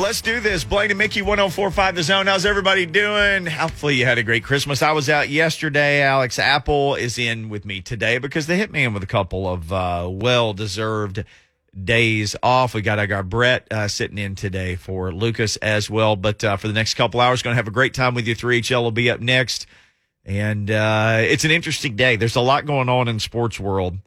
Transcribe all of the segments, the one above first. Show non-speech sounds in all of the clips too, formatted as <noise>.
Let's do this. Blaine and Mickey 1045 The Zone. How's everybody doing? Hopefully you had a great Christmas. I was out yesterday. Alex Apple is in with me today because they hit me in with a couple of uh, well deserved days off. We got I got Brett uh, sitting in today for Lucas as well. But uh, for the next couple hours, going to have a great time with you. 3HL will be up next. And uh, it's an interesting day. There's a lot going on in sports world.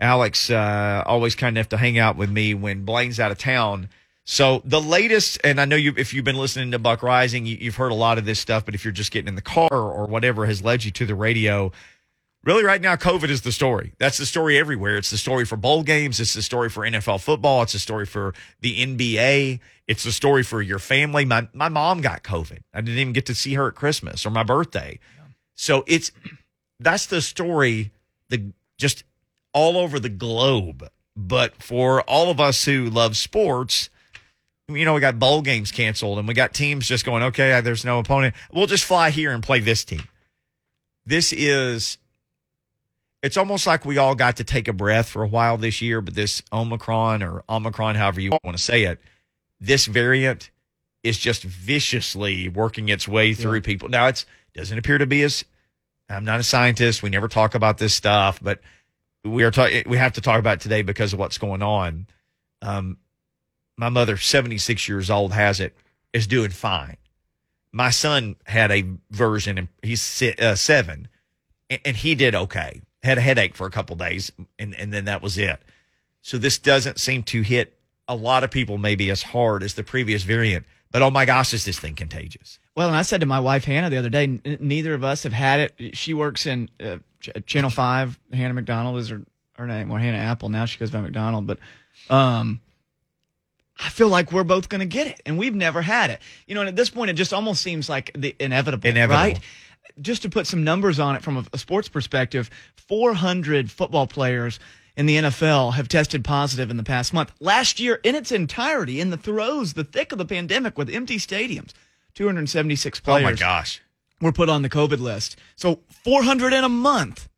Alex uh, always kind of have to hang out with me when Blaine's out of town. So the latest, and I know you, if you've been listening to Buck Rising, you, you've heard a lot of this stuff. But if you're just getting in the car or whatever has led you to the radio, really right now, COVID is the story. That's the story everywhere. It's the story for bowl games. It's the story for NFL football. It's the story for the NBA. It's the story for your family. My my mom got COVID. I didn't even get to see her at Christmas or my birthday. So it's that's the story. The just all over the globe. But for all of us who love sports, you know, we got bowl games canceled and we got teams just going, okay, there's no opponent. We'll just fly here and play this team. This is, it's almost like we all got to take a breath for a while this year, but this Omicron or Omicron, however you want to say it, this variant is just viciously working its way through yeah. people. Now, it doesn't appear to be as, I'm not a scientist. We never talk about this stuff, but we are talking, we have to talk about today because of what's going on. Um, my mother, 76 years old, has it, is doing fine. My son had a version, and he's uh, seven, and, and, he did okay. Had a headache for a couple days, and, and then that was it. So this doesn't seem to hit a lot of people maybe as hard as the previous variant. But oh my gosh, is this thing contagious? Well, and I said to my wife Hannah the other day, n- neither of us have had it. She works in uh, Ch- Channel Five. Hannah McDonald is her her name, or Hannah Apple. Now she goes by McDonald, but um, I feel like we're both going to get it, and we've never had it. You know, and at this point, it just almost seems like the inevitable, inevitable. right? Just to put some numbers on it from a, a sports perspective, 400 football players in the NFL have tested positive in the past month. Last year, in its entirety, in the throes, the thick of the pandemic with empty stadiums, 276 players. Oh my gosh. Were put on the COVID list. So 400 in a month.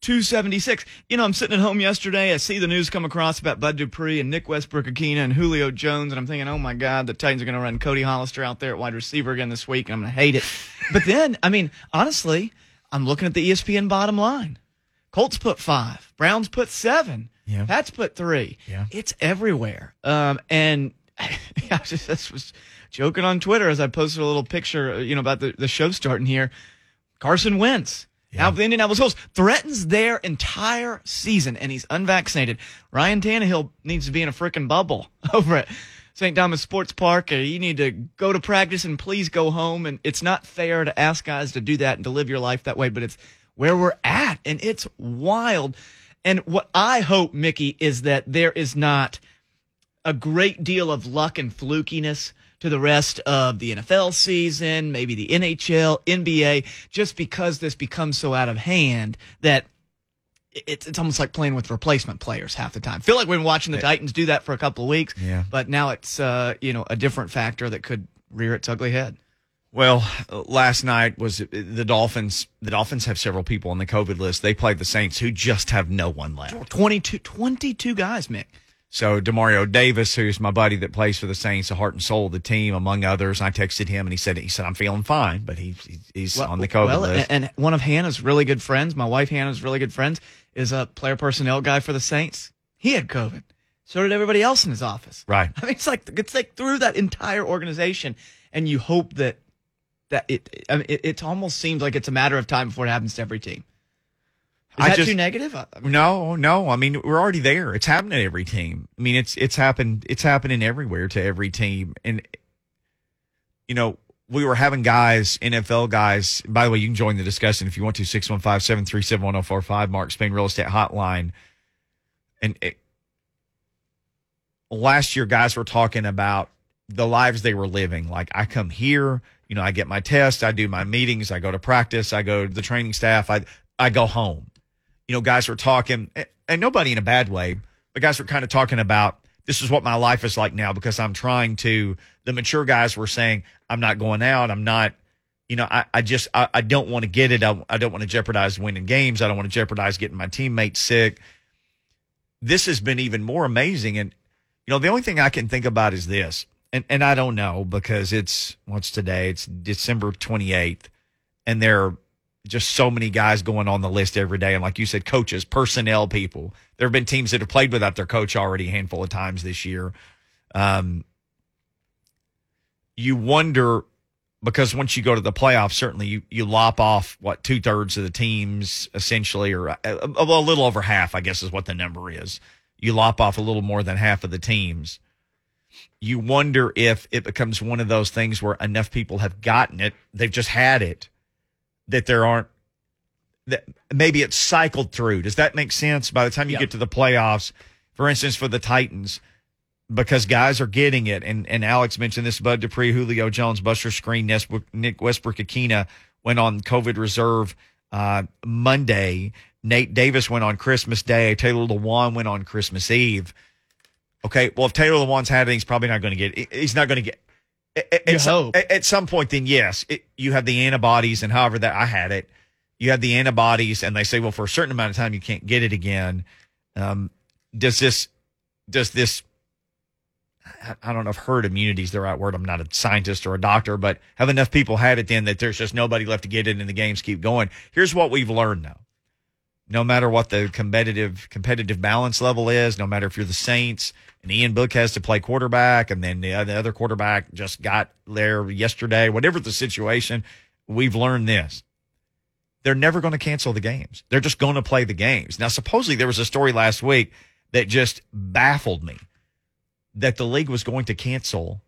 276. You know, I'm sitting at home yesterday. I see the news come across about Bud Dupree and Nick Westbrook-Ikhine and Julio Jones, and I'm thinking, oh my God, the Titans are going to run Cody Hollister out there at wide receiver again this week, and I'm going to hate it. <laughs> but then, I mean, honestly, I'm looking at the ESPN bottom line. Colts put five, Browns put seven, yeah. Pats put three. Yeah. It's everywhere. Um, and <laughs> I just was joking on Twitter as I posted a little picture, you know, about the, the show starting here. Carson Wentz yeah. Now, the Indianapolis Colts threatens their entire season, and he's unvaccinated. Ryan Tannehill needs to be in a freaking bubble <laughs> over at St. Thomas Sports Park. Uh, you need to go to practice and please go home. And it's not fair to ask guys to do that and to live your life that way, but it's where we're at, and it's wild. And what I hope, Mickey, is that there is not a great deal of luck and flukiness to the rest of the NFL season, maybe the NHL, NBA, just because this becomes so out of hand that it's it's almost like playing with replacement players half the time. I feel like we've been watching the Titans do that for a couple of weeks, yeah. but now it's uh, you know a different factor that could rear its ugly head. Well, last night was the Dolphins. The Dolphins have several people on the COVID list. They played the Saints, who just have no one left. 22, 22 guys, Mick. So Demario Davis, who's my buddy that plays for the Saints, the heart and soul of the team, among others, I texted him and he said he said I'm feeling fine, but he, he's well, on the COVID well, list. And one of Hannah's really good friends, my wife Hannah's really good friends, is a player personnel guy for the Saints. He had COVID. So did everybody else in his office. Right. <laughs> I mean, it's like it's like through that entire organization, and you hope that that it. I mean, it, it almost seems like it's a matter of time before it happens to every team. Is that just, too negative? Uh, no, no. I mean, we're already there. It's happening to every team. I mean, it's it's happened. It's happening everywhere to every team. And you know, we were having guys, NFL guys. By the way, you can join the discussion if you want to. 615-737-1045, Mark Spain Real Estate Hotline. And it, last year, guys were talking about the lives they were living. Like, I come here, you know, I get my test, I do my meetings, I go to practice, I go to the training staff, I I go home you know, guys were talking, and nobody in a bad way, but guys were kind of talking about this is what my life is like now because I'm trying to. The mature guys were saying, I'm not going out. I'm not, you know, I, I just, I, I don't want to get it. I, I don't want to jeopardize winning games. I don't want to jeopardize getting my teammates sick. This has been even more amazing. And, you know, the only thing I can think about is this and and I don't know because it's what's today? It's December 28th, and there are just so many guys going on the list every day. And like you said, coaches, personnel people. There have been teams that have played without their coach already a handful of times this year. Um, you wonder because once you go to the playoffs, certainly you, you lop off what two thirds of the teams essentially, or a, a, a little over half, I guess is what the number is. You lop off a little more than half of the teams. You wonder if it becomes one of those things where enough people have gotten it, they've just had it, that there aren't that maybe it's cycled through. Does that make sense? By the time you Yeah. get to the playoffs, for instance, for the Titans, because guys are getting it, and and Alex mentioned this: Bud Dupree, Julio Jones, Buster Skrine, Nesbrook, Nick Westbrook, Ikhine went on COVID reserve uh, Monday. Nate Davis went on Christmas Day. Taylor Lewan went on Christmas Eve. Okay, well, if Taylor Lewan's had it, he's probably not going to get. it. He's not going to get. At, at some, at some point, then yes, it, you have the antibodies, and however that I had it, you have the antibodies, and they say, well, for a certain amount of time, you can't get it again. Um, does this? Does this? I- I don't know if herd immunity is the right word. I'm not a scientist or a doctor, but have enough people had it then that there's just nobody left to get it and the games keep going. Here's what we've learned though. No matter what the competitive competitive balance level is, no matter if you're the Saints and Ian Book has to play quarterback and then the other, the other quarterback just got there yesterday, whatever the situation, we've learned this. They're never going to cancel the games. They're just going to play the games. Now, supposedly there was a story last week that just baffled me that the league was going to cancel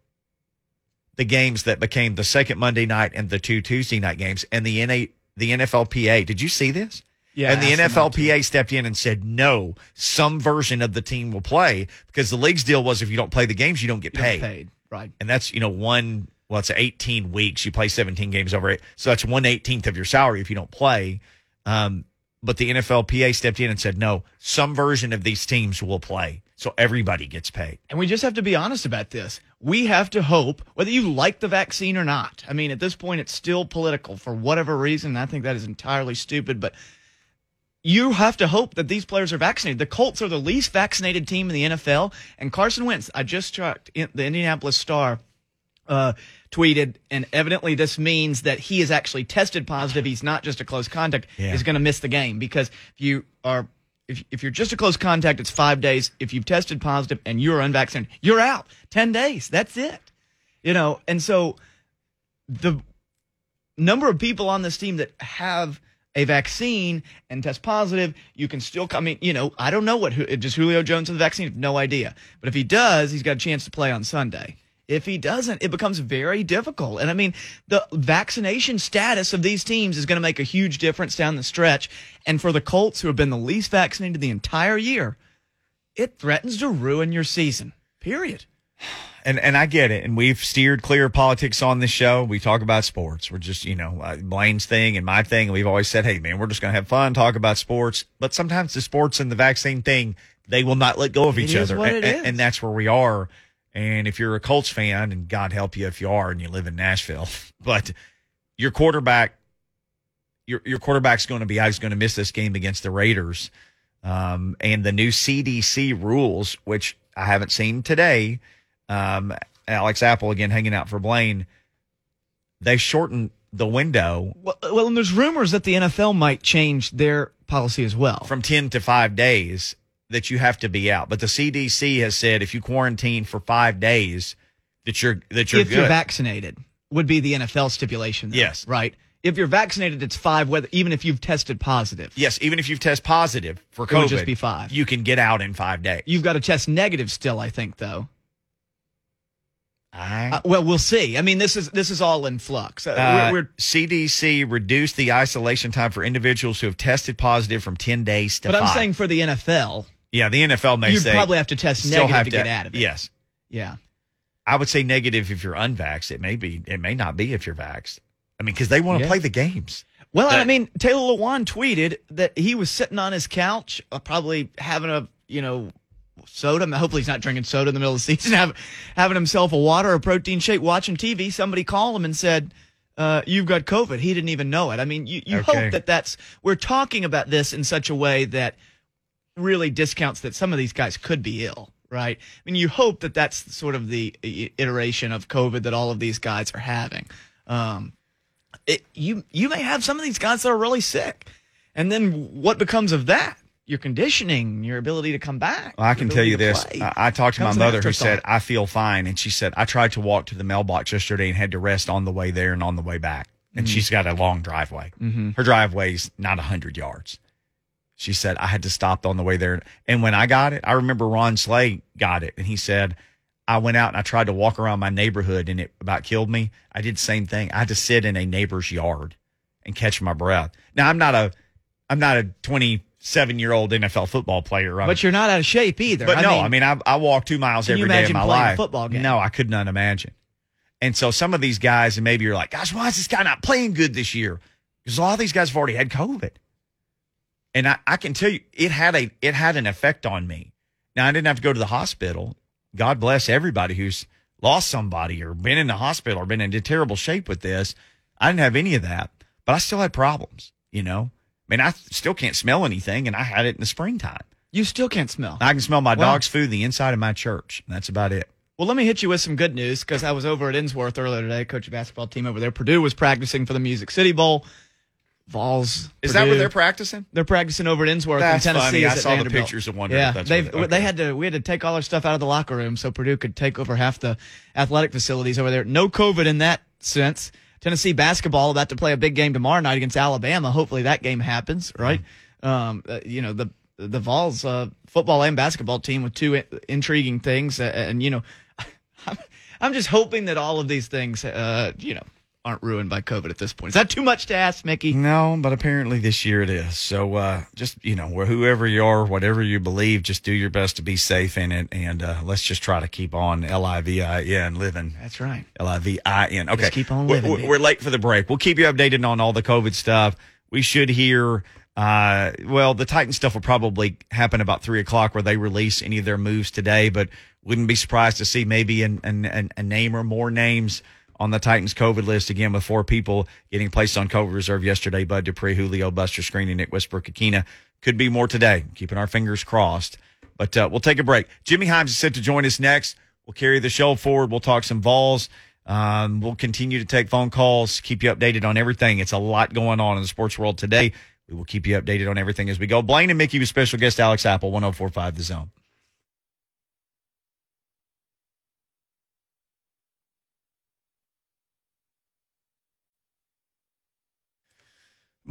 the games that became the second Monday night and the two Tuesday night games and the NA, the NFLPA. Did you see this? Yeah, and the ask them not to. NFLPA stepped in and said, no, some version of the team will play because the league's deal was if you don't play the games, you don't get You paid. paid. Right. And that's, you know, one, well, it's 18 weeks. You play 17 games over it. So that's one 18th of your salary if you don't play. Um, but the NFLPA stepped in and said, no, some version of these teams will play. So everybody gets paid. And we just have to be honest about this. We have to hope, whether you like the vaccine or not. I mean, at this point, it's still political for whatever reason. I think that is entirely stupid, but you have to hope that these players are vaccinated. The Colts are the least vaccinated team in the NFL, and Carson Wentz, I just checked, in- the Indianapolis Star uh, tweeted, and evidently this means that he is actually tested positive. He's not just a close contact. Yeah. He's going to miss the game because if you are if, if you're just a close contact, it's five days. If you've tested positive and you're unvaccinated, you're out. Ten days. That's it. You know, and so the number of people on this team that have a vaccine and test positive, you can still come in. You know, I don't know what does Julio Jones have the vaccine. No idea. But if he does, he's got a chance to play on Sunday. If he doesn't, it becomes very difficult. And I mean, the vaccination status of these teams is going to make a huge difference down the stretch. And for the Colts, who have been the least vaccinated the entire year, it threatens to ruin your season. Period. And and I get it. And we've steered clear of politics on this show. We talk about sports. We're just, you know, uh, Blaine's thing and my thing. And we've always said, hey, man, we're just going to have fun, talk about sports. But sometimes the sports and the vaccine thing, they will not let go of each is other. and, and- that's where we are. And if you're a Colts fan, and God help you if you are and you live in Nashville, <laughs> but your quarterback, your your quarterback's going to be. He's going to miss this game against the Raiders. Um, and the new CDC rules, which I haven't seen today, um, Alex Apple again hanging out for Blaine. They shortened the window Well, well, and there's rumors that the NFL might change their policy as well. from 10 to five days that you have to be out. But the CDC has said if you quarantine for five days, that you're, that you're if good. you're vaccinated, would be the NFL stipulation. there, Yes. right. If you're vaccinated, it's five. Whether even if you've tested positive, yes, even if you've test positive for It COVID, just be five. you can get out in five days. you've got to test negative still. I think though. I, Uh, well, we'll see. I mean, this is this is all in flux. Uh, Uh, we're, we're CDC reduced the isolation time for individuals who have tested positive from 10 days to but five. I'm saying for the NFL, yeah, the NFL may say. you say probably have to test negative have to get out of it. Yes. Yeah. I would say negative if you're unvaxxed. It may be, it may not be if you're vaxxed. I mean, because they want to Yeah. play the games. Well, I mean, Taylor Lewan tweeted that he was sitting on his couch, uh, probably having a you know soda. Hopefully, he's not drinking soda in the middle of the season. <laughs> Have, having himself a water or protein shake, watching TV. Somebody called him and said, uh, "You've got COVID." He didn't even know it. I mean, you, you Okay. hope that that's we're talking about this in such a way that really discounts that some of these guys could be ill. right? I mean, you hope that that's sort of the iteration of COVID that all of these guys are having. Um, it, you you may have some of these guys that are really sick, and then what becomes of that? Your conditioning, your ability to come back. Well, I can tell you this. I, I talked to my mother who said, I feel fine. And she said, I tried to walk to the mailbox yesterday and had to rest on the way there and on the way back. And Mm-hmm. she's got a long driveway. Her driveway's not 100 yards. She said, I had to stop on the way there. And when I got it, I remember Ron Slay got it. And he said, I went out and I tried to walk around my neighborhood and it about killed me. I did the same thing. I had to sit in a neighbor's yard and catch my breath. Now I'm not a, I'm not a 27 year old NFL football player. I'm- but you're not out of shape either. but no, I mean, I, I walk two miles Can you every day of my life. football game? No, I could not imagine. And so some of these guys, and maybe you're like, gosh, why is this guy not playing good this year? Because a lot of these guys have already had COVID. And I, I can tell you, it had a it had an effect on me. Now I didn't have to go to the hospital. God bless everybody who's lost somebody or been in the hospital or been in terrible shape with this. I didn't have any of that, but I still had problems. You know, I mean, I still can't smell anything, and I had it in the springtime. you still can't smell. I can smell my Wow. dog's food the inside of my church. That's about it. Well, let me hit you with some good news because I was over at Ensworth earlier today. Coach of basketball team over there. Purdue was practicing for the Music City Bowl. Vols. Is that Purdue, where they're practicing? They're practicing over at Ensworth That's in Tennessee. funny. I saw the pictures and wondered Yeah, if that's they've where they- they had to we had to take all our stuff out of the locker room so Purdue could take over half the athletic facilities over there. No COVID in that sense. Tennessee basketball about to play a big game tomorrow night against Alabama. Hopefully that game happens, right? Um, uh, you know the the Vols uh, football and basketball team with two in- intriguing things, uh, and you know, <laughs> I'm, I'm just hoping that all of these things, uh, you know, aren't ruined by COVID at this point. Is that too much to ask, Mickey? No, but apparently this year it is. So uh, just you know, whoever you are, whatever you believe, just do your best to be safe in it, and uh, let's just try to keep on L I V I N living. That's right. L I V I N. Okay, Just keep on We're- living, We're, we're late for the break. We'll keep you updated on all the COVID stuff. We should hear. Uh, well, the Titan stuff will probably happen about three o'clock, where they release any of their moves today. But wouldn't be surprised to see maybe an, an, an, a name or more names on the Titans COVID list again, with four people getting placed on COVID reserve yesterday. Bud Dupree, Julio, Buster Screening, Nick Westbrook Ikhine. Could be more today. Keeping our fingers crossed. But uh, we'll take a break. Jimmy Hyams is set to join us next. We'll carry the show forward. We'll talk some Vols. Um, we'll continue to take phone calls, keep you updated on everything. It's a lot going on in the sports world today. We will keep you updated on everything as we go. Blaine and Mickey with special guest Alex Apple, 1045 The Zone.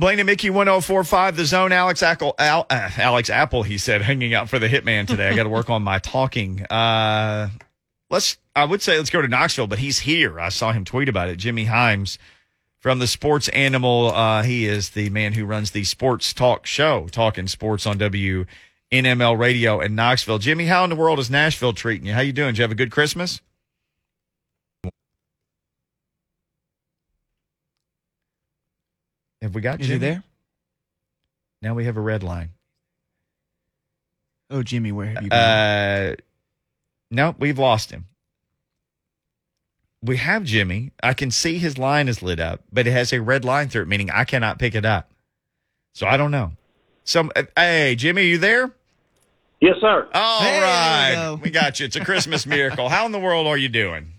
Blaine and Mickey 1045 The Zone. Alex Apple, Al, uh, Alex Apple, he said, hanging out for the hitman today. I got to work on my talking. Uh, let's, I would say let's go to Knoxville, but he's here. I saw him tweet about it. Jimmy Hyams from the Sports Animal. Uh, he is the man who runs the sports talk show, Talking Sports on WNML Radio in Knoxville. Jimmy, how in the world is Nashville treating you? How you doing? Did you have a good Christmas? Have we got Is Jimmy he there? Now we have a red line. Oh, Jimmy, where have you been? Uh, no, we've lost him. We have Jimmy. I can see his line is lit up, but it has a red line through it, meaning I cannot pick it up. So I don't know. Some, uh, hey, Jimmy, are you there? Yes, sir. All Hey, there we right, go. we got you. It's a Christmas <laughs> miracle. How in the world are you doing?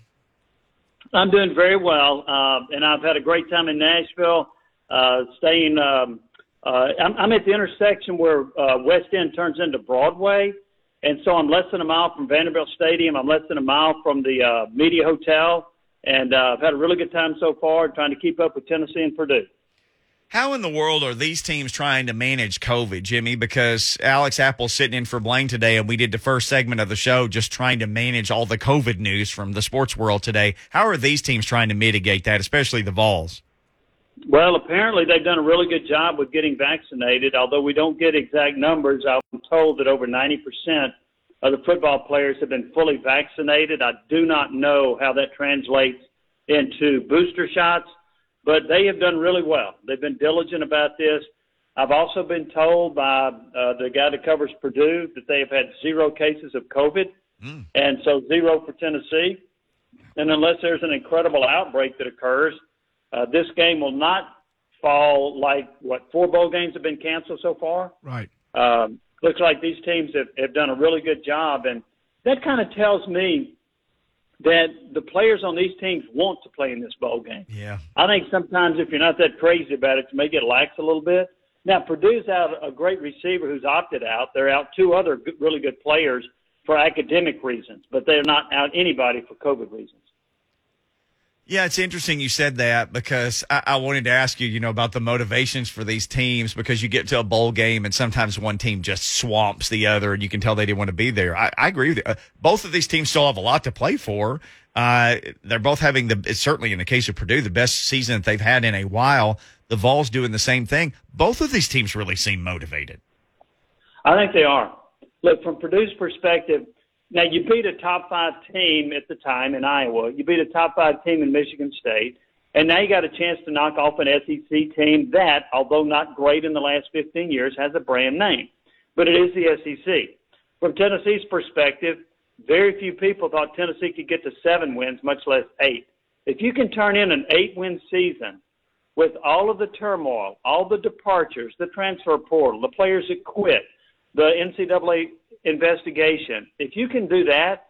I'm doing very well, uh, and I've had a great time in Nashville. Uh, staying, um, uh, I'm, I'm at the intersection where uh, West End turns into Broadway, and so I'm less than a mile from Vanderbilt Stadium. I'm less than a mile from the uh, Media Hotel, and uh, I've had a really good time so far, trying to keep up with Tennessee and Purdue. How in the world are these teams trying to manage COVID, Jimmy? Because Alex Apple's sitting in for Blaine today, and we did the first segment of the show just trying to manage all the COVID news from the sports world today. How are these teams trying to mitigate that, especially the Vols? Well, apparently they've done a really good job with getting vaccinated. Although we don't get exact numbers, I'm told that over 90% of the football players have been fully vaccinated. I do not know how that translates into booster shots, but they have done really well. They've been diligent about this. I've also been told by uh, the guy that covers Purdue that they have had zero cases of COVID, and so zero for Tennessee. And unless there's an incredible outbreak that occurs, uh, this game will not fall like what four bowl games have been canceled so far. right. Um, looks like these teams have, have done a really good job, and that kind of tells me that the players on these teams want to play in this bowl game. Yeah. I think sometimes if you're not that crazy about it, you may get lax a little bit. Now, Purdue's out a great receiver who's opted out. They're out two other good, really good players for academic reasons, but they're not out anybody for COVID reasons. Yeah, it's interesting you said that because I, I, wanted to ask you, you know, about the motivations for these teams because you get to a bowl game and sometimes one team just swamps the other and you can tell they didn't want to be there. I, I agree with you. Uh, both of these teams still have a lot to play for. Uh, they're both having the, certainly in the case of Purdue, the best season that they've had in a while. The Vols doing the same thing. Both of these teams really seem motivated. I think they are. Look, from Purdue's perspective, now, you beat a top five team at the time in Iowa. You beat a top five team in Michigan State. And now you got a chance to knock off an SEC team that, although not great in the last 15 years, has a brand name. But it is the SEC. From Tennessee's perspective, very few people thought Tennessee could get to seven wins, much less eight. If you can turn in an eight win season with all of the turmoil, all the departures, the transfer portal, the players that quit, the NCAA investigation. If you can do that,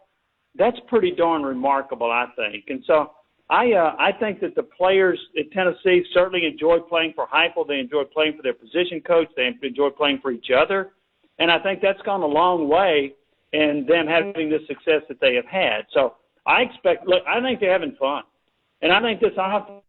that's pretty darn remarkable, I think. And so I uh, I think that the players at Tennessee certainly enjoy playing for Heupel. They enjoy playing for their position coach. They enjoy playing for each other, and I think that's gone a long way in them having the success that they have had. So I expect. Look, I think they're having fun, and I think this offense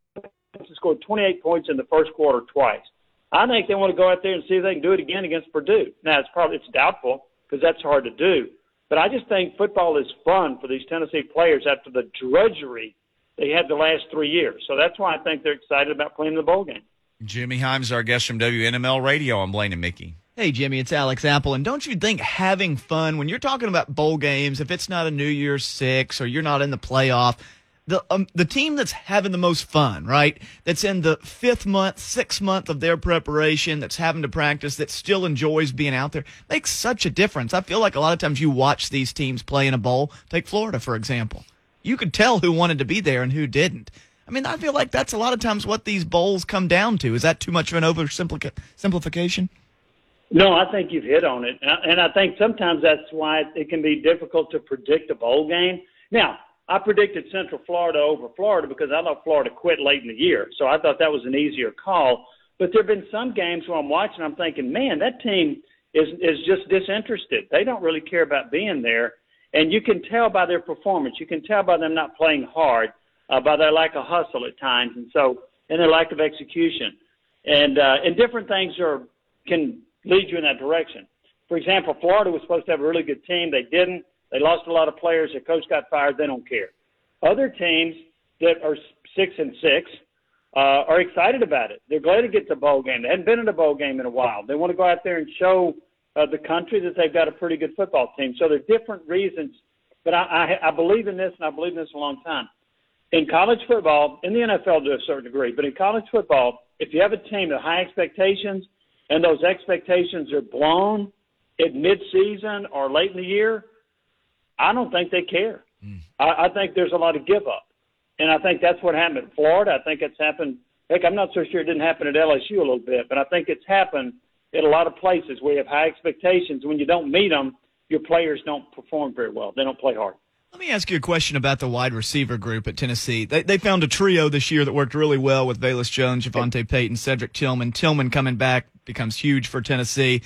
has scored 28 points in the first quarter twice. I think they want to go out there and see if they can do it again against Purdue. Now it's probably it's doubtful because that's hard to do. But I just think football is fun for these Tennessee players after the drudgery they had the last three years. So that's why I think they're excited about playing the bowl game. Jimmy Hyams, our guest from WNML Radio. I'm Blaine and Mickey. Hey, Jimmy, it's Alex Apple. And don't you think having fun when you're talking about bowl games, if it's not a New Year's Six or you're not in the playoff, the um, the team that's having the most fun, right? That's in the fifth month, sixth month of their preparation, that's having to practice, that still enjoys being out there, makes such a difference. I feel like a lot of times you watch these teams play in a bowl. Take Florida for example. You could tell who wanted to be there and who didn't. I mean, I feel like that's a lot of times what these bowls come down to. Is that too much of an oversimplification? No, I think you've hit on it, and I think sometimes that's why it can be difficult to predict a bowl game. Now, I predicted Central Florida over Florida because I thought Florida quit late in the year. So I thought that was an easier call. But there have been some games where I'm watching, I'm thinking, man, that team is is just disinterested. They don't really care about being there, and you can tell by their performance. You can tell by them not playing hard, uh, by their lack of hustle at times, and so and their lack of execution, and uh, and different things are can lead you in that direction. For example, Florida was supposed to have a really good team. They didn't. They lost a lot of players. Their coach got fired. They don't care. Other teams that are six and six uh, are excited about it. They're glad to get to the bowl game. They hadn't been in a bowl game in a while. They want to go out there and show uh, the country that they've got a pretty good football team. So there are different reasons, but I, I, I believe in this, and I believe in this a long time. In college football, in the NFL to a certain degree, but in college football, if you have a team with high expectations and those expectations are blown at midseason or late in the year, I don't think they care. Mm. I, I think there's a lot of give up, and I think that's what happened in Florida. I think it's happened. Heck, I'm not so sure it didn't happen at LSU a little bit, but I think it's happened at a lot of places where you have high expectations. When you don't meet them, your players don't perform very well. They don't play hard. Let me ask you a question about the wide receiver group at Tennessee. They, they found a trio this year that worked really well with Velus Jones, JaVonta Payton, Cedric Tillman. Tillman coming back becomes huge for Tennessee.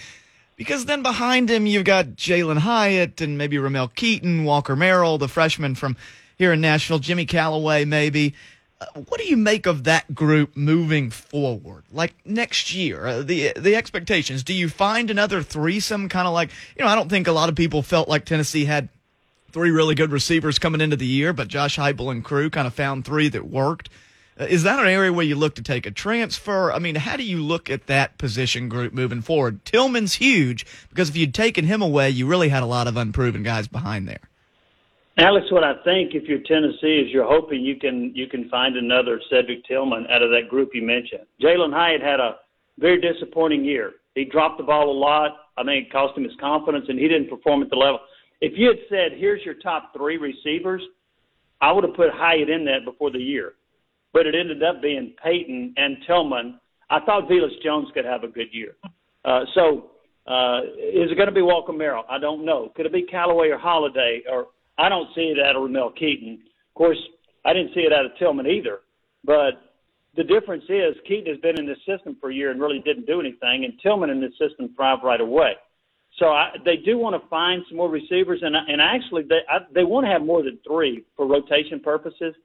Because then behind him, you've got Jalen Hyatt and maybe Ramel Keyton, Walker Merrill, the freshman from here in Nashville, Jimmy Calloway, maybe. Uh, what do you make of that group moving forward? Like next year, uh, the the expectations. Do you find another threesome, kind of like you know? I don't think a lot of people felt like Tennessee had three really good receivers coming into the year, but Josh Heupel and crew kind of found three that worked. Is that an area where you look to take a transfer? I mean, how do you look at that position group moving forward? Tillman's huge because if you'd taken him away, you really had a lot of unproven guys behind there. Alex, what I think if you're Tennessee is you're hoping you can you can find another Cedric Tillman out of that group you mentioned. Jalen Hyatt had a very disappointing year. He dropped the ball a lot. I think it cost him his confidence, and he didn't perform at the level. If you had said, "Here's your top three receivers," I would have put Hyatt in that before the year but it ended up being Payton and Tillman. I thought Velus Jones could have a good year. Uh, so Uh, is it going to be Walker Merrill? I don't know. Could it be Calloway or Holiday? Or I don't see it out of Ramel Keyton. Of course, I didn't see it out of Tillman either. But the difference is Keyton has been in this system for a year and really didn't do anything, and Tillman in this system thrived right away. So I, they do want to find some more receivers, and and actually they I, they want to have more than three for rotation purposes.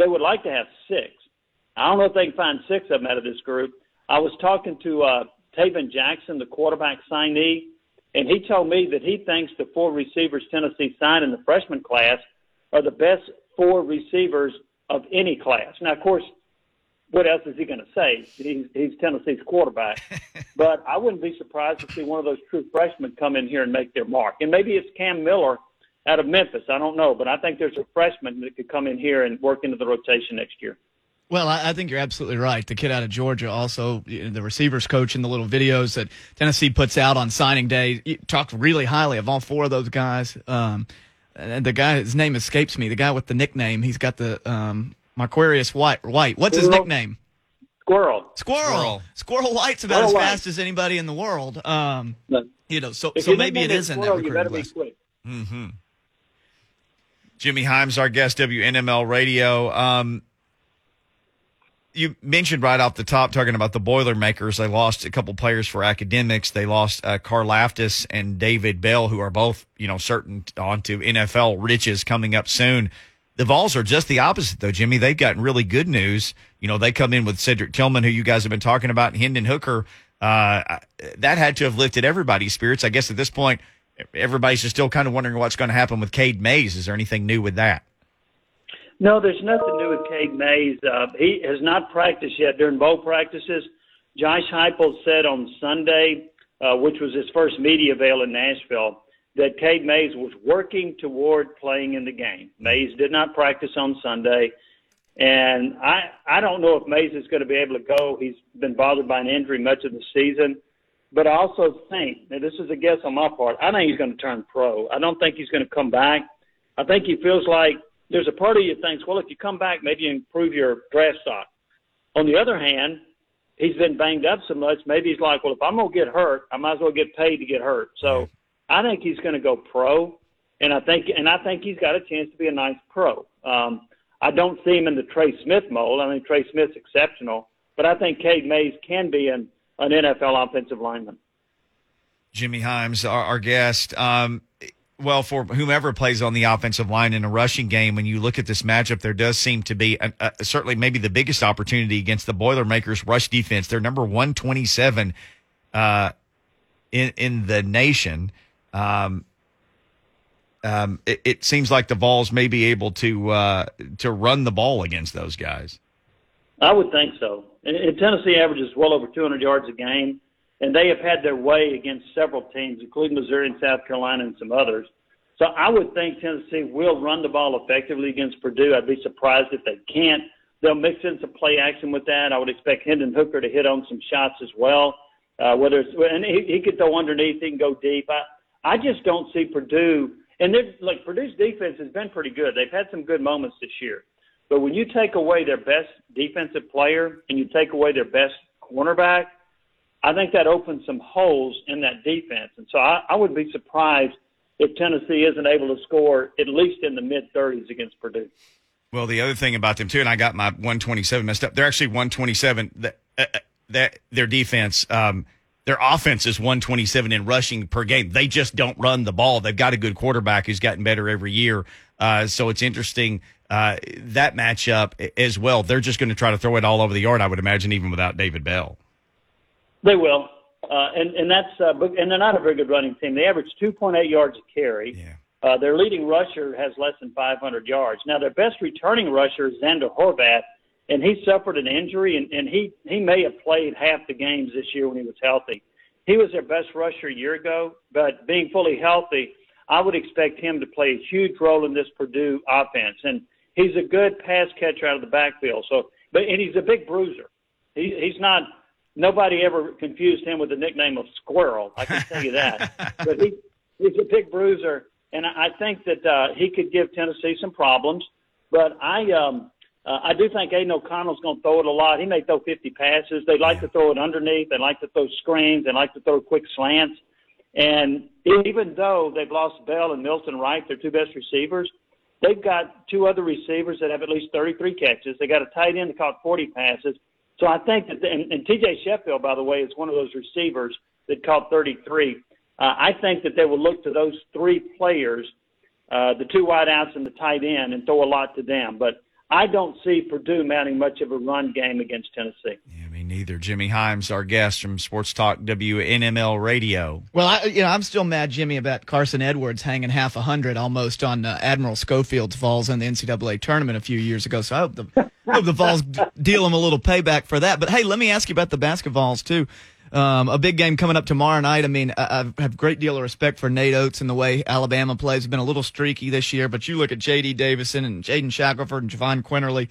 They would like to have six. I don't know if they can find six of them out of this group. I was talking to uh, Tayven Jackson, the quarterback signee, and he told me that he thinks the four receivers Tennessee signed in the freshman class are the best four receivers of any class. Now, of course, what else is he going to say? He's, he's Tennessee's quarterback. <laughs> but I wouldn't be surprised to see one of those true freshmen come in here and make their mark. And maybe it's Cam Miller out of Memphis. I don't know. But I think there's a freshman that could come in here and work into the rotation next year. Well, I, think you're absolutely right. The kid out of Georgia, also the receivers coach in the little videos that Tennessee puts out on signing day, talked really highly of all four of those guys. Um, and the guy, his name escapes me. The guy with the nickname, he's got the um, Marquarius White. White. What's his nickname? Squirrel. Squirrel. Squirrel, Squirrel White's about Squirrel as White. fast as anybody in the world. Um, you know, so so maybe it is in that recruiting list. Mm-hmm. Jimmy Hyams, our guest, WNML Radio. Um, you mentioned right off the top talking about the Boilermakers. They lost a couple players for academics. They lost uh, Karlaftis and David Bell, who are both, you know, certain onto NFL riches coming up soon. The Vols are just the opposite, though, Jimmy. They've gotten really good news. You know, they come in with Cedric Tillman, who you guys have been talking about, and Hendon Hooker. Uh, that had to have lifted everybody's spirits. I guess at this point, everybody's just still kind of wondering what's going to happen with Cade Mays. Is there anything new with that? No, there's nothing new with Cade Mays. Uh, he has not practiced yet during bowl practices. Josh Heupel said on Sunday, uh, which was his first media avail in Nashville, that Cade Mays was working toward playing in the game. Mays did not practice on Sunday, and I I don't know if Mays is going to be able to go. He's been bothered by an injury much of the season, but I also think, and this is a guess on my part, I think he's going to turn pro. I don't think he's going to come back. I think he feels like there's a part of you thinks, well, if you come back, maybe you improve your draft stock. On the other hand, he's been banged up so much, maybe he's like, well, if I'm going to get hurt, I might as well get paid to get hurt. So I think he's going to go pro, and I think and I think he's got a chance to be a nice pro. Um, I don't see him in the Trey Smith mold. I think Trey Smith's exceptional, but I think Cade Mays can be an an NFL offensive lineman. Jimmy Hyams, our, our guest. Um, well, for whomever plays on the offensive line in a rushing game, when you look at this matchup, there does seem to be a, a, certainly maybe the biggest opportunity against the Boilermakers rush defense. They're number 127 uh, in, in the nation. Um, um, it, it, seems like the Vols may be able to uh, to run the ball against those guys. I would think so. And, Tennessee averages well over 200 yards a game and they have had their way against several teams, including Missouri and South Carolina and some others. So I would think Tennessee will run the ball effectively against Purdue. I'd be surprised if they can't. They'll mix in some play action with that. I would expect Hendon Hooker to hit on some shots as well. Uh, whether it's and he, he could throw underneath, he can go deep. I I just don't see Purdue. And like Purdue's defense has been pretty good. They've had some good moments this year. But when you take away their best defensive player and you take away their best cornerback, I think that opens some holes in that defense. And so I, I would be surprised if Tennessee isn't able to score at least in the mid 30s against Purdue. Well, the other thing about them too, and I got my 127 messed up. They're actually 127. That, uh, uh, that their defense, um, their offense is 127 in rushing per game. They just don't run the ball. They've got a good quarterback who's gotten better every year. Uh, so it's interesting uh, that matchup as well. They're just going to try to throw it all over the yard, I would imagine, even without David Bell. They will, uh, and and that's uh, and they're not a very good running team. They average 2.8 yards a carry. Yeah. Uh, their leading rusher has less than 500 yards. Now their best returning rusher is Zander Horvath, and he suffered an injury, and, and he he may have played half the games this year when he was healthy. He was their best rusher a year ago, but being fully healthy, I would expect him to play a huge role in this Purdue offense. And he's a good pass catcher out of the backfield. So, but and he's a big bruiser. He, he's not nobody ever confused him with the nickname of Squirrel. I can tell you that. <laughs> but he he's a big bruiser, and I think that uh, he could give Tennessee some problems. But I um, uh, I do think Aidan O'Connell's going to throw it a lot. He may throw 50 passes. They like to throw it underneath. They like to throw screens. They like to throw quick slants. And even though they've lost Bell and Milton Wright, their two best receivers, they've got two other receivers that have at least 33 catches. They got a tight end that caught 40 passes. So I think that, and, and TJ Sheffield, by the way, is one of those receivers that caught 33. Uh, I think that they will look to those three players, uh, the two wideouts and the tight end, and throw a lot to them. But I don't see Purdue mounting much of a run game against Tennessee. Yeah, me neither. Jimmy Hyams, our guest from Sports Talk WNML Radio. Well, I, you know, I'm still mad, Jimmy, about Carson Edwards hanging half a hundred almost on uh, Admiral Schofield's falls in the NCAA tournament a few years ago. So I hope the, hope the Vols <laughs> deal him a little payback for that. But hey, let me ask you about the basketballs too. Um, a big game coming up tomorrow night. I mean, I, I have a great deal of respect for Nate Oates and the way Alabama plays. Been a little streaky this year, but you look at J.D. Davison and Jaden Shackelford and Jahvon Quinerly,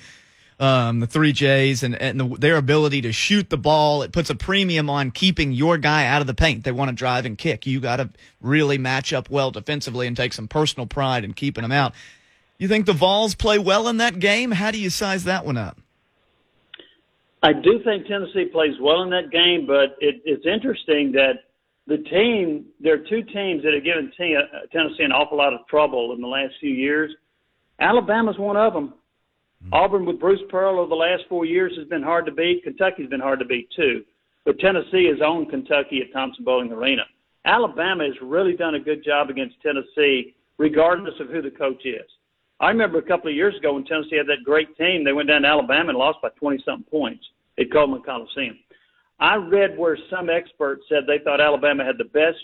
um, the three J's, and, and the, their ability to shoot the ball. It puts a premium on keeping your guy out of the paint. They want to drive and kick. You got to really match up well defensively and take some personal pride in keeping them out. You think the Vols play well in that game? How do you size that one up? I do think Tennessee plays well in that game, but it, it's interesting that the team, there are two teams that have given t- uh, Tennessee an awful lot of trouble in the last few years. Alabama's one of them. Mm-hmm. Auburn with Bruce Pearl over the last four years has been hard to beat. Kentucky's been hard to beat too. But Tennessee has owned Kentucky at Thompson-Boling Arena. Alabama has really done a good job against Tennessee, regardless of who the coach is. I remember a couple of years ago when Tennessee had that great team, they went down to Alabama and lost by 20 something points at Coleman Coliseum. I read where some experts said they thought Alabama had the best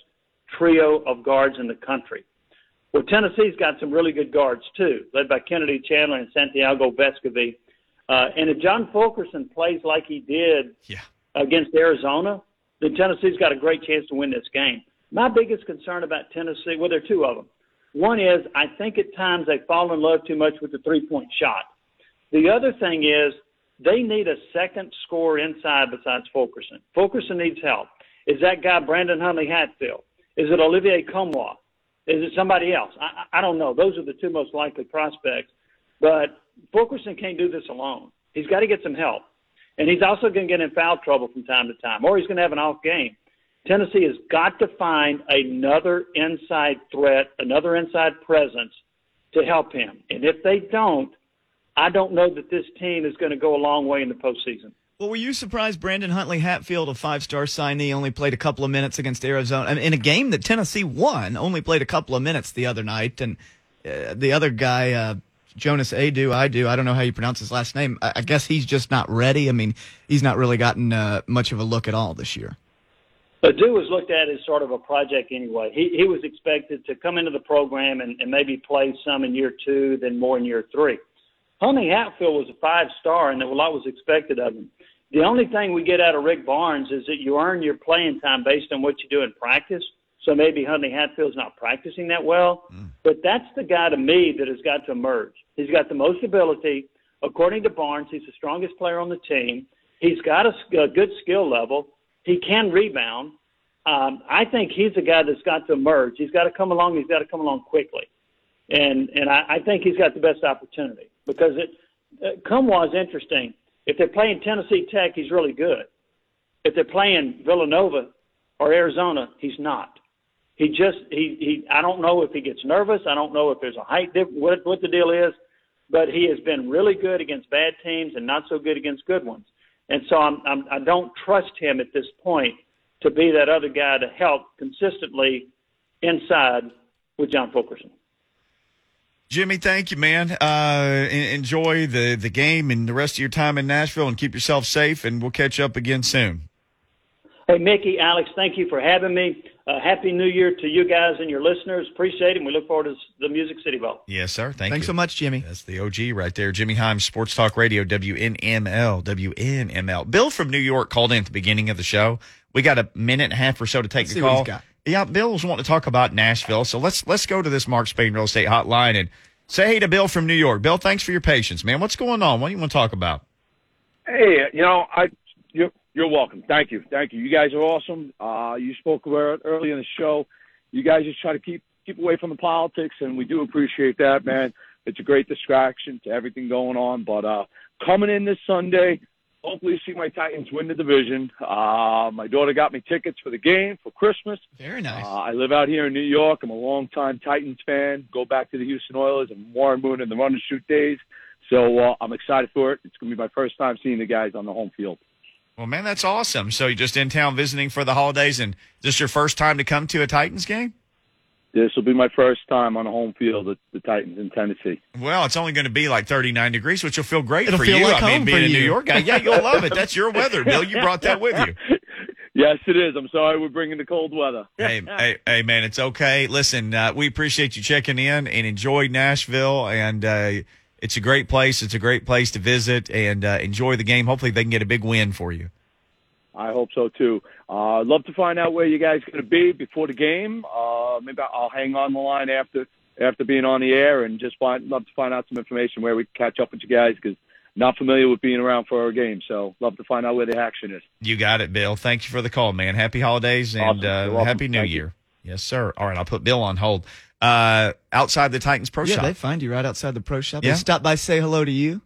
trio of guards in the country. Well, Tennessee's got some really good guards too, led by Kennedy Chandler and Santiago Vescovi. Uh, and if John Fulkerson plays like he did yeah. against Arizona, then Tennessee's got a great chance to win this game. My biggest concern about Tennessee, well, there are two of them. One is I think at times they fall in love too much with the three point shot. The other thing is they need a second scorer inside besides Fulkerson. Fulkerson needs help. Is that guy Brandon Huntley Hatfield? Is it Olivier Nkamhoua? Is it somebody else? I, I don't know. Those are the two most likely prospects. But Fulkerson can't do this alone. He's got to get some help. And he's also going to get in foul trouble from time to time, or he's going to have an off game. Tennessee has got to find another inside threat, another inside presence to help him. And if they don't, I don't know that this team is going to go a long way in the postseason. Well, were you surprised Brandon Huntley Hatfield, a five-star signee, only played a couple of minutes against Arizona in a game that Tennessee won? Only played a couple of minutes the other night, and uh, the other guy, uh, Jonas Aidoo, I do. I don't know how you pronounce his last name. I, I guess he's just not ready. I mean, he's not really gotten uh, much of a look at all this year. Aidoo was looked at as sort of a project anyway. He he was expected to come into the program and, and maybe play some in year two, then more in year three. Huntley Hatfield was a five star, and a lot was expected of him. The only thing we get out of Rick Barnes is that you earn your playing time based on what you do in practice. So maybe Huntley Hatfield's not practicing that well, mm. but that's the guy to me that has got to emerge. He's got the most ability. According to Barnes, he's the strongest player on the team. He's got a, a good skill level. He can rebound. Um, I think he's a guy that's got to emerge. He's got to come along. He's got to come along quickly, and and I, I think he's got the best opportunity because it. Uh, is interesting. If they're playing Tennessee Tech, he's really good. If they're playing Villanova or Arizona, he's not. He just he he. I don't know if he gets nervous. I don't know if there's a height difference. What what the deal is, but he has been really good against bad teams and not so good against good ones. And so I'm, I'm I don't trust him at this point to be that other guy to help consistently inside with John Fulkerson. Jimmy, thank you, man. Uh, enjoy the, the game and the rest of your time in Nashville and keep yourself safe, and we'll catch up again soon. Hey, Mickey, Alex, thank you for having me. Uh, Happy New Year to you guys and your listeners. Appreciate it. And we look forward to the Music City Bowl. Yes, sir. Thank Thanks you. So much, Jimmy. That's the OG right there. Jimmy Hyams, Sports Talk Radio, WNML, WNML. Bill from New York called in at the beginning of the show. We got a minute and a half or so to take let's the call. Yeah, Bill's wanting to talk about Nashville. So let's let's go to this Mark Spain Real Estate Hotline and say hey to Bill from New York. Bill, thanks for your patience, man. What's going on? What do you want to talk about? Hey, you know, I you you're welcome. Thank you. Thank you. You guys are awesome. Uh, you spoke about early in the show. You guys just try to keep keep away from the politics, and we do appreciate that, man. It's a great distraction to everything going on. But uh, coming in this Sunday, hopefully see my Titans win the division. Uh, my daughter got me tickets for the game for Christmas. Very nice. Uh, I live out here in New York. I'm a longtime Titans fan. Go back to the Houston Oilers and Warren Moon in the run and shoot days. So uh, I'm excited for it. It's going to be my first time seeing the guys on the home field. Well, man, that's awesome. So you're just in town visiting for the holidays, and is this your first time to come to a Titans game? This will be my first time on a home field at the Titans in Tennessee. Well, it's only going to be like 39 degrees, which will feel great It'll for feel you. like I mean, being for a New. York guy, yeah, you'll love it. That's your weather, Bill. You brought that with you. <laughs> Yes, it is. I'm sorry we're bringing the cold weather. <laughs> hey, hey, hey, man, it's okay. Listen, uh, we appreciate you checking in and enjoy Nashville, and uh, it's a great place. It's a great place to visit and uh, enjoy the game. Hopefully, they can get a big win for you. I hope so too. Uh, I'd love to find out where you guys are going to be before the game. Uh, maybe I'll hang on the line after after being on the air and just find love to find out some information where we can catch up with you guys because not familiar with being around for our game. So love to find out where the action is. You got it, Bill. Thank you for the call, man. Happy holidays and Awesome. Uh, happy New Thank you. Year. Yes, sir. All right, I'll put Bill on hold. Uh, outside the Titans Pro yeah, Shop, they find you right outside the pro shop. Yeah. They stop by, say hello to you.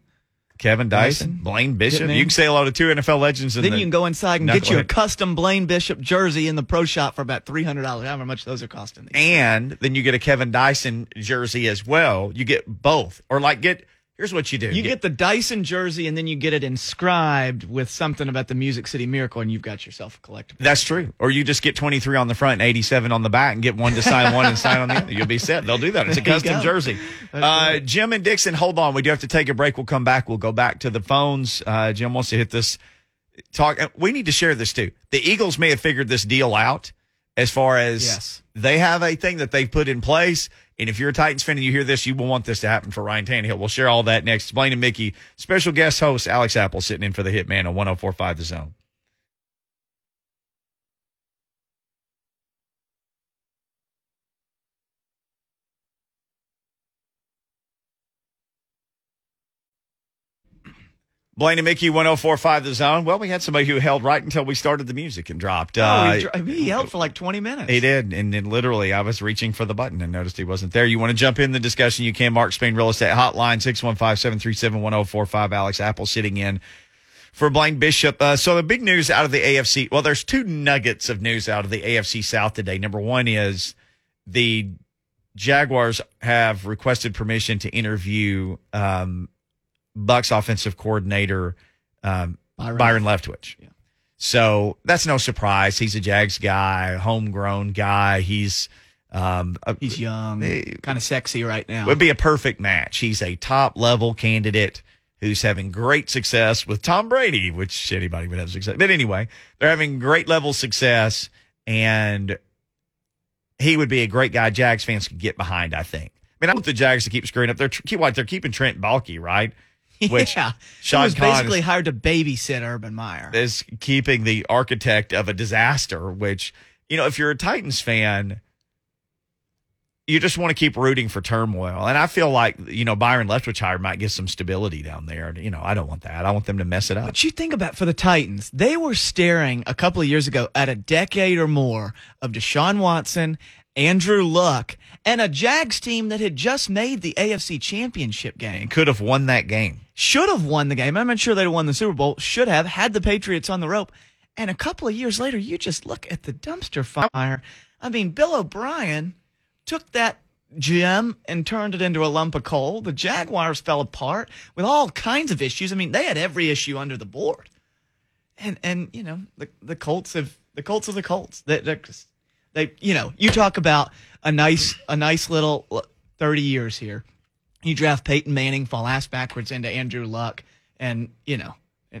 Kevin Dyson, Dyson. Blaine Bishop. Hitman. You can say hello to two NFL legends. Then the, you can go inside and get you a custom Blaine Bishop jersey in the pro shop for about three hundred dollars. However much those are costing. these. and then you get a Kevin Dyson jersey as well. You get both, or like get. Here's what you do. You get the Dyson jersey, and then you get it inscribed with something about the Music City Miracle, and you've got yourself a collectible. That's true. Or you just get 23 on the front and 87 on the back and get one to sign one and sign on the other. You'll be set. They'll do that. It's a <laughs> custom jersey. Uh. Jim and Dixon, hold on. We do have to take a break. We'll come back. We'll go back to the phones. Uh, Jim wants to hit this talk. uh, We need to share this too. The Eagles may have figured this deal out as far as Yes. they have a thing that they've put in place. And if you're a Titans fan and you hear this, you will want this to happen for Ryan Tannehill. We'll share all that next. Blaine and Mickey, special guest host Alex Apple sitting in for the Hitman on 1045 The Zone. Blaine and Mickey, 1045 The Zone. Well, we had somebody who held right until we started the music and dropped. oh, Uh, he, dr- he held for like twenty minutes. he did, and then literally, I was reaching for the button and noticed he wasn't there. You want to jump in the discussion? You can. Mark Spain Real Estate Hotline six one five seven three seven one zero four five. Alex Apple sitting in for Blaine Bishop. Uh, so the big news out of the AFC. Well, there's two nuggets of news out of the AFC South today. Number one is the Jaguars have requested permission to interview um, Bucks offensive coordinator um, Byron. Byron Leftwich. Yeah. So that's no surprise. He's a Jags guy, homegrown guy. He's um, a, He's young, Eh, kind of sexy right now. would be a perfect match. He's a top level candidate who's having great success with Tom Brady, which anybody would have success. But anyway, they're having great level success, and he would be a great guy. Jags fans could get behind. I think. I mean, I want the Jags to keep screwing up. They're keep what they're keeping Trent Baalke, right? <laughs> Which yeah, Shad was Khan basically is- hired to babysit Urban Meyer. is keeping the architect of a disaster, which, you know, if you're a Titans fan, you just want to keep rooting for turmoil. And I feel like, you know, Byron Leftwich hire might give some stability down there. And, you know, I don't want that. I want them to mess it up. But you think about for the Titans, they were staring a couple of years ago at a decade or more of Deshaun Watson, Andrew Luck, and a Jags team that had just made the AFC Championship game. Could have won that game. Should have won the game. I'm not sure they'd have won the Super Bowl. Should have had the Patriots on the rope. And a couple of years later, you just look at the dumpster fire. I mean, Bill O'Brien took that gem and turned it into a lump of coal. The Jaguars fell apart with all kinds of issues. I mean, they had every issue under the board. And and you know, the the Colts have the Colts are the Colts. They they're just- they you know, you talk about a nice a nice little 30 years here. You draft Peyton Manning, fall ass backwards into Andrew Luck, and you know,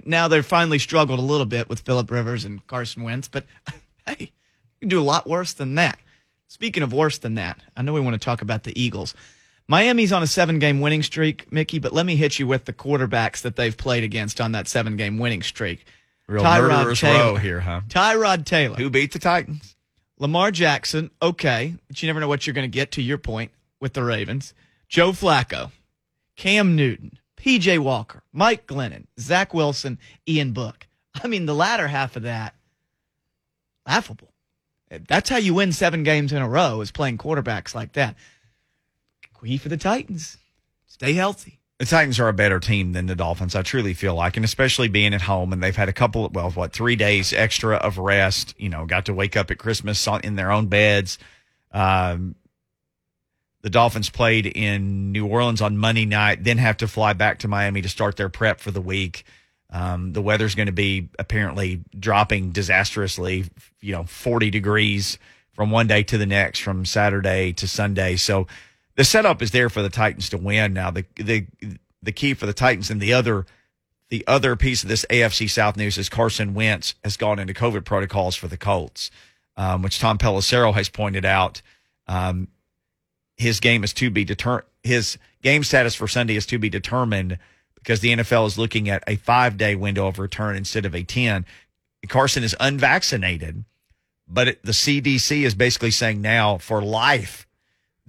now they've finally struggled a little bit with Philip Rivers and Carson Wentz, but <laughs> hey, you can do a lot worse than that. Speaking of worse than that, I know we want to talk about the Eagles. Miami's on a seven game winning streak, Mickey, but let me hit you with the quarterbacks that they've played against on that seven game winning streak. Real Tyrod Taylor. row here, huh? Tyrod Taylor. Who beat the Titans? Lamar Jackson, okay, but you never know what you're going to get to your point with the Ravens. Joe Flacco, Cam Newton, PJ Walker, Mike Glennon, Zach Wilson, Ian Book. I mean, the latter half of that, laughable. That's how you win seven games in a row is playing quarterbacks like that. Key for the Titans. Stay healthy. The Titans are a better team than the Dolphins. I truly feel like, and especially being at home, and they've had a couple, of, well, what three days extra of rest. You know, got to wake up at Christmas in their own beds. Um, the Dolphins played in New Orleans on Monday night, then have to fly back to Miami to start their prep for the week. Um, the weather's going to be apparently dropping disastrously, you know, 40 degrees from one day to the next, from Saturday to Sunday. So the setup is there for the Titans to win. Now the the the key for the Titans and the other the other piece of this AFC South news is Carson Wentz has gone into COVID protocols for the Colts, um, which Tom Pelissero has pointed out. Um, his game is to be deter- his game status for Sunday is to be determined because the NFL is looking at a five day window of return instead of a 10. Carson is unvaccinated, but it, the CDC is basically saying now for life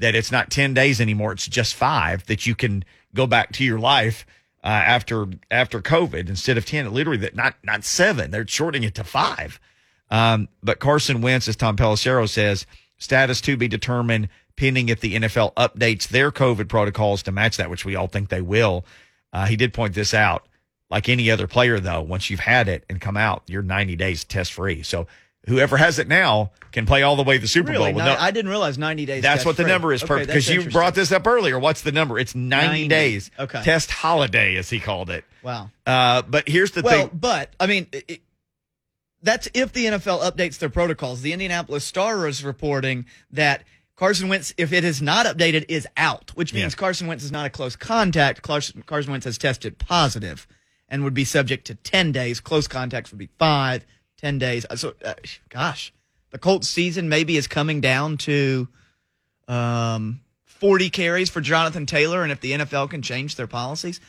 that it's not 10 days anymore. It's just five that you can go back to your life uh, after after COVID instead of 10. Literally, that not not seven. They're shortening it to five. Um, but Carson Wentz, as Tom Pelissero says, status to be determined pending if the NFL updates their COVID protocols to match that, which we all think they will. Uh, he did point this out. Like any other player, though, once you've had it and come out, you're 90 days test free. So whoever has it now can play all the way to the Super Really? Bowl. no- I didn't realize 90 days. that's what the test-free. number is Okay, because you brought this up earlier. What's the number? It's 90, 90. days. Okay. Test holiday, as he called it. Wow. Uh, but here's the Well, thing. but I mean, it- that's if the NFL updates their protocols. The Indianapolis Star is reporting that Carson Wentz, if it is not updated, is out, which means Yeah. Carson Wentz is not a close contact. Carson, Carson Wentz has tested positive and would be subject to 10 days. Close contacts would be five, 10 days. Uh, So, uh, gosh, the Colts season maybe is coming down to um, 40 carries for Jonathan Taylor. And if the NFL can change their policies,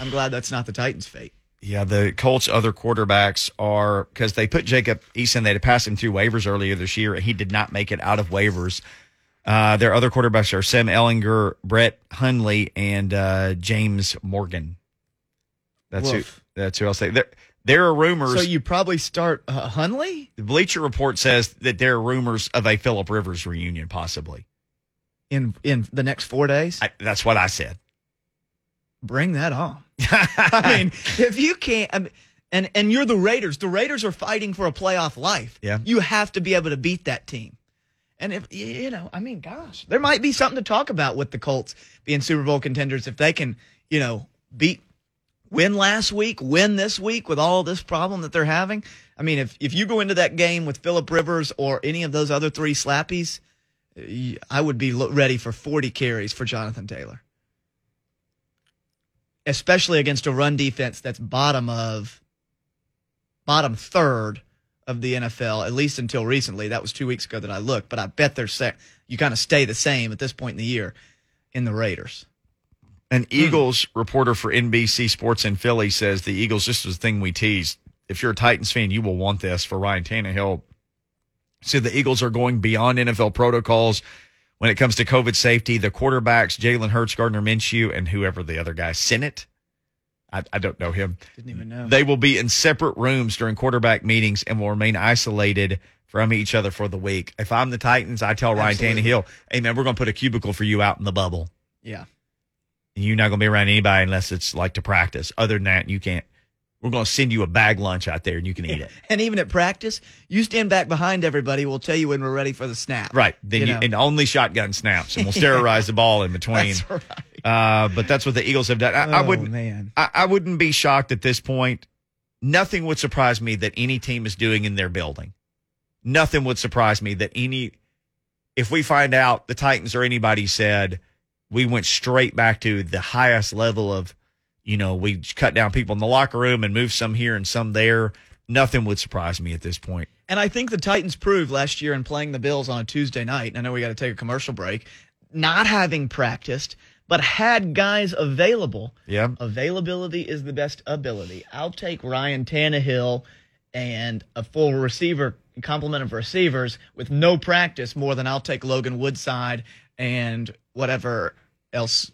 I'm glad that's not the Titans' fate. Yeah, the Colts' other quarterbacks are because they put Jacob Eason. They had passed him through waivers earlier this year. and He did not make it out of waivers. Uh, their other quarterbacks are Sam Ehlinger, Brett Hundley, and uh, James Morgan. That's who. That's who I'll say. There, are rumors. So you probably start uh, Hundley? the Bleacher Report says that there are rumors of a Philip Rivers reunion, possibly. in in the next four days. I, that's what I said. Bring that on. <laughs> I mean, if you can't, I mean, and and you're the Raiders. The Raiders are fighting for a playoff life. Yeah. you have to be able to beat that team. And if you know, I mean, gosh, there might be something to talk about with the Colts being Super Bowl contenders if they can, you know, beat win last week, win this week with all this problem that they're having. I mean, if if you go into that game with Philip Rivers or any of those other three slappies, I would be ready for 40 carries for Jonathan Taylor. Especially against a run defense that's bottom of bottom third of the NFL, at least until recently. That was two weeks ago that I looked, but I bet they're set. You kind of stay the same at this point in the year in the Raiders. An hmm. Eagles reporter for NBC Sports in Philly says the Eagles, this was the thing we teased. If you're a Titans fan, you will want this for Ryan Tannehill. Said the Eagles are going beyond NFL protocols when it comes to COVID safety. The quarterbacks, Jalen Hurts, Gardner Minshew, and whoever the other guy, Sinnett. I, I don't know him. Didn't even know. They will be in separate rooms during quarterback meetings and will remain isolated from each other for the week. If I'm the Titans, I tell Ryan Absolutely. Tannehill, hey, man, we're going to put a cubicle for you out in the bubble yeah. You're not going to be around anybody unless it's like to practice. Other than that, you can't. We're going to send you a bag lunch out there and you can eat it. <laughs> And even at practice, you stand back behind everybody. We'll tell you when we're ready for the snap. Right. Then You you, and only shotgun snaps and we'll <laughs> sterilize the ball in between. That's right. Uh, but that's what the Eagles have done. I, I Oh, wouldn't, man. I, I wouldn't be shocked at this point. Nothing would surprise me that any team is doing in their building. Nothing would surprise me that any, if we find out the Titans or anybody said we went straight back to the highest level of, you know, we cut down people in the locker room and moved some here and some there. Nothing would surprise me at this point. And I think the Titans proved last year in playing the Bills on a Tuesday night. and I know we got to take a commercial break. Not having practiced, but had guys available. Yeah. Availability is the best ability. I'll take Ryan Tannehill and a full receiver complement of receivers with no practice more than I'll take Logan Woodside and whatever else,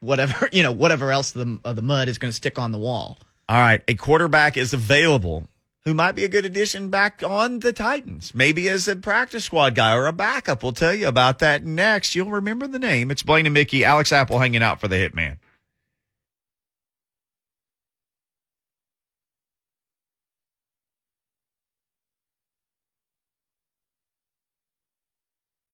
whatever <laughs> you know, whatever else the of the mud is going to stick on the wall. All right, a quarterback is available who might be a good addition back on the Titans, maybe as a practice squad guy or a backup. We'll tell you about that next. You'll remember the name. It's Blaine and Mickey, Alex Apple hanging out for the Hitman.